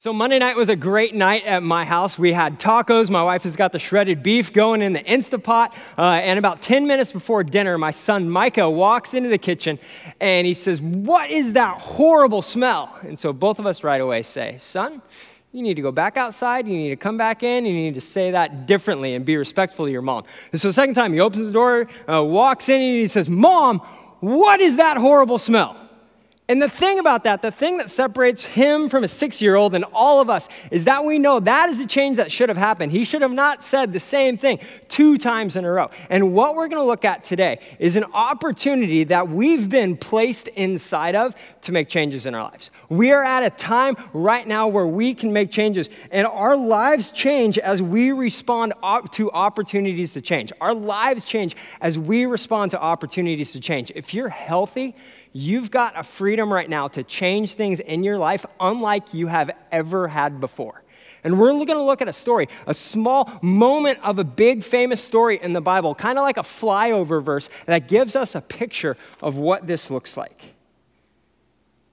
So, Monday night was a great night at my house. We had tacos. My wife has got the shredded beef going in the Instapot. Uh, and about 10 minutes before dinner, my son Micah walks into the kitchen and he says, What is that horrible smell? And so both of us right away say, Son, you need to go back outside. You need to come back in. You need to say that differently and be respectful to your mom. And so, the second time, he opens the door, uh, walks in, and he says, Mom, what is that horrible smell? And the thing about that, the thing that separates him from a six year old and all of us, is that we know that is a change that should have happened. He should have not said the same thing two times in a row. And what we're going to look at today is an opportunity that we've been placed inside of to make changes in our lives. We are at a time right now where we can make changes, and our lives change as we respond to opportunities to change. Our lives change as we respond to opportunities to change. If you're healthy, You've got a freedom right now to change things in your life unlike you have ever had before. And we're going to look at a story, a small moment of a big famous story in the Bible, kind of like a flyover verse that gives us a picture of what this looks like.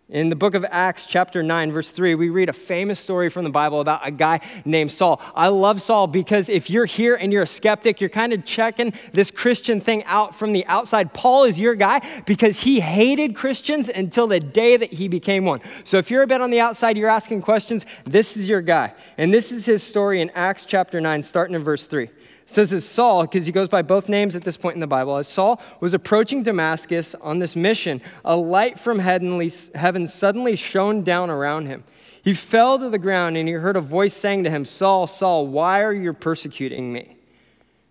In the book of Acts, chapter 9, verse 3, we read a famous story from the Bible about a guy named Saul. I love Saul because if you're here and you're a skeptic, you're kind of checking this Christian thing out from the outside. Paul is your guy because he hated Christians until the day that he became one. So if you're a bit on the outside, you're asking questions, this is your guy. And this is his story in Acts chapter 9, starting in verse 3 says as Saul, because he goes by both names at this point in the Bible, as Saul was approaching Damascus on this mission, a light from heaven suddenly shone down around him. He fell to the ground and he heard a voice saying to him, Saul, Saul, why are you persecuting me?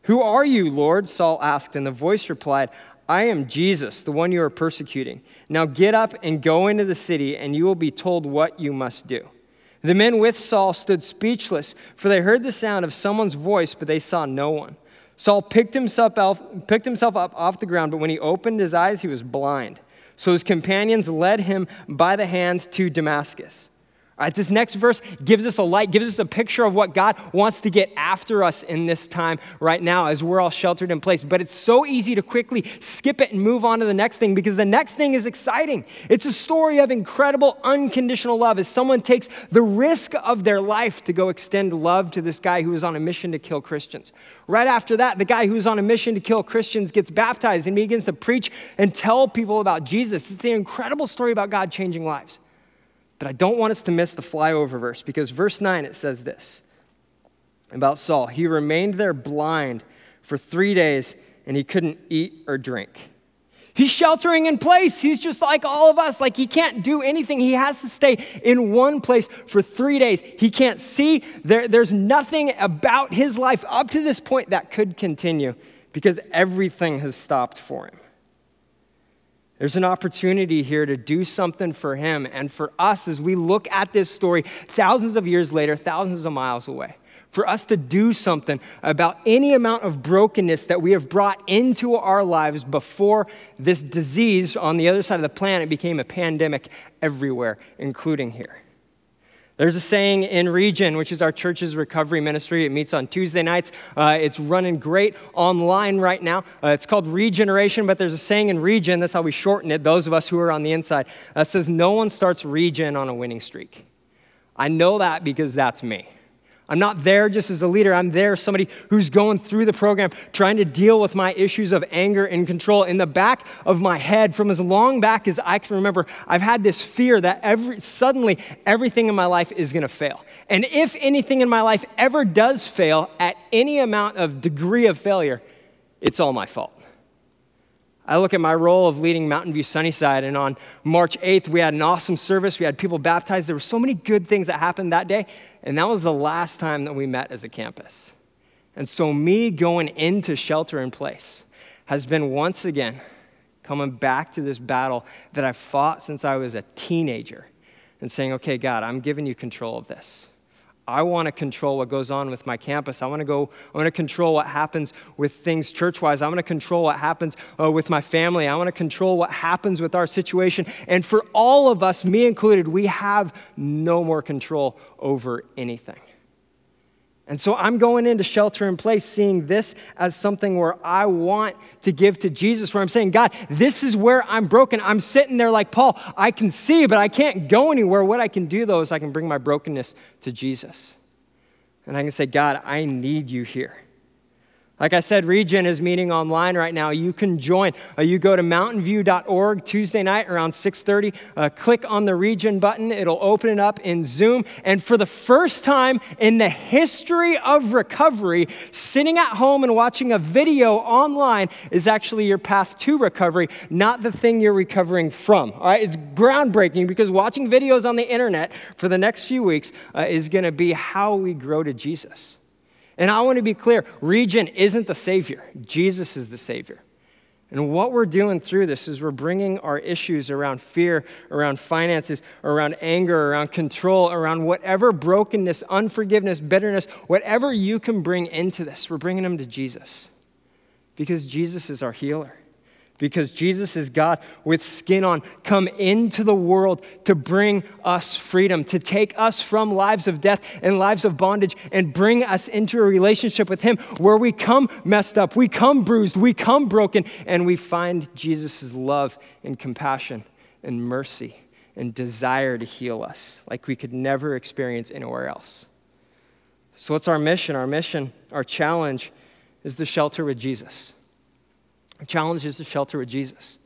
Who are you, Lord? Saul asked, and the voice replied, I am Jesus, the one you are persecuting. Now get up and go into the city, and you will be told what you must do. The men with Saul stood speechless, for they heard the sound of someone's voice, but they saw no one. Saul picked himself, up, picked himself up off the ground, but when he opened his eyes, he was blind. So his companions led him by the hand to Damascus. All right, this next verse gives us a light, gives us a picture of what God wants to get after us in this time right now as we're all sheltered in place. But it's so easy to quickly skip it and move on to the next thing because the next thing is exciting. It's a story of incredible unconditional love as someone takes the risk of their life to go extend love to this guy who is on a mission to kill Christians. Right after that, the guy who's on a mission to kill Christians gets baptized and begins to preach and tell people about Jesus. It's an incredible story about God changing lives. But I don't want us to miss the flyover verse because verse 9 it says this about Saul. He remained there blind for three days and he couldn't eat or drink. He's sheltering in place. He's just like all of us. Like he can't do anything. He has to stay in one place for three days. He can't see. There, there's nothing about his life up to this point that could continue because everything has stopped for him. There's an opportunity here to do something for him and for us as we look at this story thousands of years later, thousands of miles away. For us to do something about any amount of brokenness that we have brought into our lives before this disease on the other side of the planet became a pandemic everywhere, including here. There's a saying in Regen, which is our church's recovery ministry. It meets on Tuesday nights. Uh, it's running great online right now. Uh, it's called Regeneration, but there's a saying in Regen, that's how we shorten it, those of us who are on the inside, that says, No one starts Regen on a winning streak. I know that because that's me. I'm not there just as a leader. I'm there, somebody who's going through the program, trying to deal with my issues of anger and control. In the back of my head, from as long back as I can remember, I've had this fear that every, suddenly everything in my life is going to fail. And if anything in my life ever does fail at any amount of degree of failure, it's all my fault. I look at my role of leading Mountain View Sunnyside, and on March 8th, we had an awesome service. We had people baptized. There were so many good things that happened that day, and that was the last time that we met as a campus. And so, me going into shelter in place has been once again coming back to this battle that I've fought since I was a teenager and saying, okay, God, I'm giving you control of this. I want to control what goes on with my campus. I want to go, I want to control what happens with things church wise. I want to control what happens uh, with my family. I want to control what happens with our situation. And for all of us, me included, we have no more control over anything. And so I'm going into shelter in place, seeing this as something where I want to give to Jesus, where I'm saying, God, this is where I'm broken. I'm sitting there like Paul. I can see, but I can't go anywhere. What I can do, though, is I can bring my brokenness to Jesus. And I can say, God, I need you here. Like I said, Regen is meeting online right now. You can join. Uh, you go to mountainview.org Tuesday night around 6:30. Uh, click on the Regen button. It'll open it up in Zoom. And for the first time in the history of recovery, sitting at home and watching a video online is actually your path to recovery, not the thing you're recovering from. All right, it's groundbreaking because watching videos on the internet for the next few weeks uh, is going to be how we grow to Jesus. And I want to be clear Regen isn't the Savior, Jesus is the Savior. And what we're doing through this is we're bringing our issues around fear, around finances, around anger, around control, around whatever brokenness, unforgiveness, bitterness, whatever you can bring into this, we're bringing them to Jesus. Because Jesus is our healer because Jesus is God with skin on, come into the world to bring us freedom, to take us from lives of death and lives of bondage and bring us into a relationship with Him where we come messed up, we come bruised, we come broken, and we find Jesus' love and compassion and mercy and desire to heal us like we could never experience anywhere else. So, what's our mission? Our mission, our challenge is to shelter with Jesus. The challenge is to shelter with Jesus.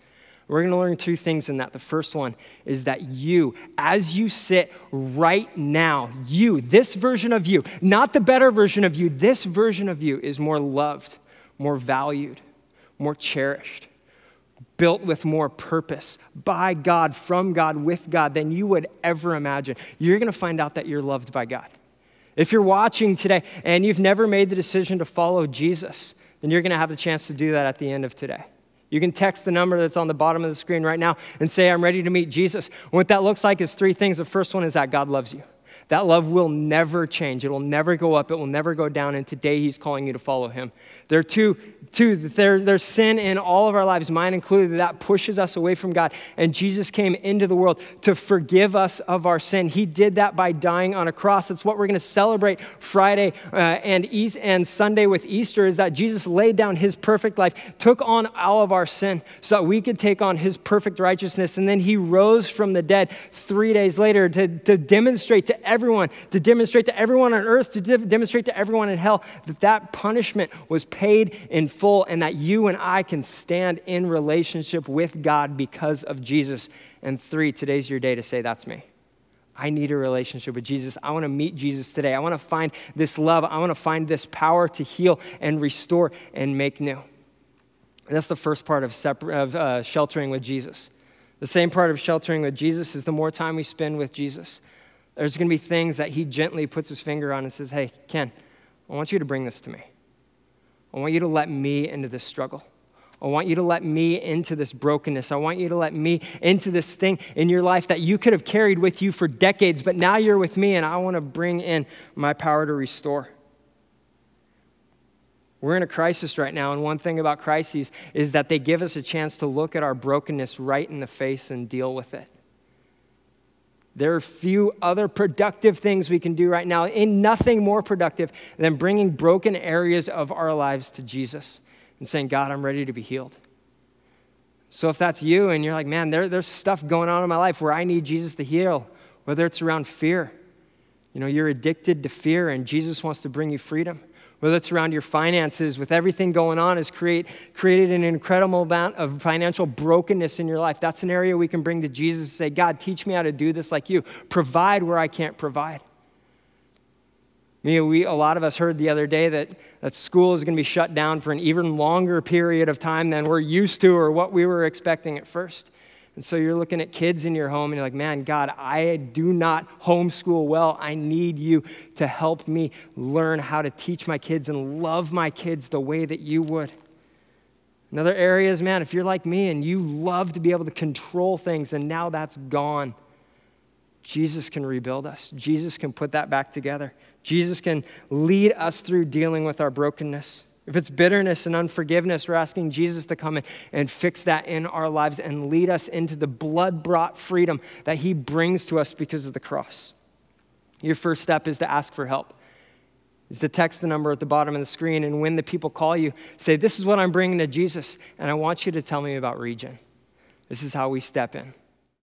We're going to learn two things in that. The first one is that you, as you sit right now, you, this version of you, not the better version of you, this version of you is more loved, more valued, more cherished, built with more purpose by God, from God, with God than you would ever imagine. You're going to find out that you're loved by God. If you're watching today and you've never made the decision to follow Jesus, then you're going to have the chance to do that at the end of today. You can text the number that's on the bottom of the screen right now and say, I'm ready to meet Jesus. what that looks like is three things. The first one is that God loves you. That love will never change. It will never go up. It will never go down. And today, He's calling you to follow Him. There are two, two there, there's sin in all of our lives, mine included, that pushes us away from God. And Jesus came into the world to forgive us of our sin. He did that by dying on a cross. That's what we're going to celebrate Friday uh, and, East, and Sunday with Easter is that Jesus laid down His perfect life, took on all of our sin so that we could take on His perfect righteousness. And then He rose from the dead three days later to, to demonstrate to everyone, to demonstrate to everyone on earth, to de- demonstrate to everyone in hell that that punishment was paid in full and that you and I can stand in relationship with God because of Jesus. And three, today's your day to say, That's me. I need a relationship with Jesus. I want to meet Jesus today. I want to find this love. I want to find this power to heal and restore and make new. That's the first part of, separ- of uh, sheltering with Jesus. The same part of sheltering with Jesus is the more time we spend with Jesus. There's going to be things that he gently puts his finger on and says, Hey, Ken, I want you to bring this to me. I want you to let me into this struggle. I want you to let me into this brokenness. I want you to let me into this thing in your life that you could have carried with you for decades, but now you're with me, and I want to bring in my power to restore. We're in a crisis right now, and one thing about crises is that they give us a chance to look at our brokenness right in the face and deal with it. There are few other productive things we can do right now, in nothing more productive than bringing broken areas of our lives to Jesus and saying, God, I'm ready to be healed. So if that's you and you're like, man, there, there's stuff going on in my life where I need Jesus to heal, whether it's around fear, you know, you're addicted to fear and Jesus wants to bring you freedom whether it's around your finances, with everything going on, has create, created an incredible amount of financial brokenness in your life. That's an area we can bring to Jesus and say, God, teach me how to do this like you. Provide where I can't provide. You know, we, a lot of us heard the other day that, that school is going to be shut down for an even longer period of time than we're used to or what we were expecting at first. And so you're looking at kids in your home and you're like, man, God, I do not homeschool well. I need you to help me learn how to teach my kids and love my kids the way that you would. Another area is, man, if you're like me and you love to be able to control things and now that's gone, Jesus can rebuild us. Jesus can put that back together. Jesus can lead us through dealing with our brokenness. If it's bitterness and unforgiveness, we're asking Jesus to come in and fix that in our lives and lead us into the blood brought freedom that he brings to us because of the cross. Your first step is to ask for help. is to text the number at the bottom of the screen. And when the people call you, say, This is what I'm bringing to Jesus, and I want you to tell me about Regen. This is how we step in.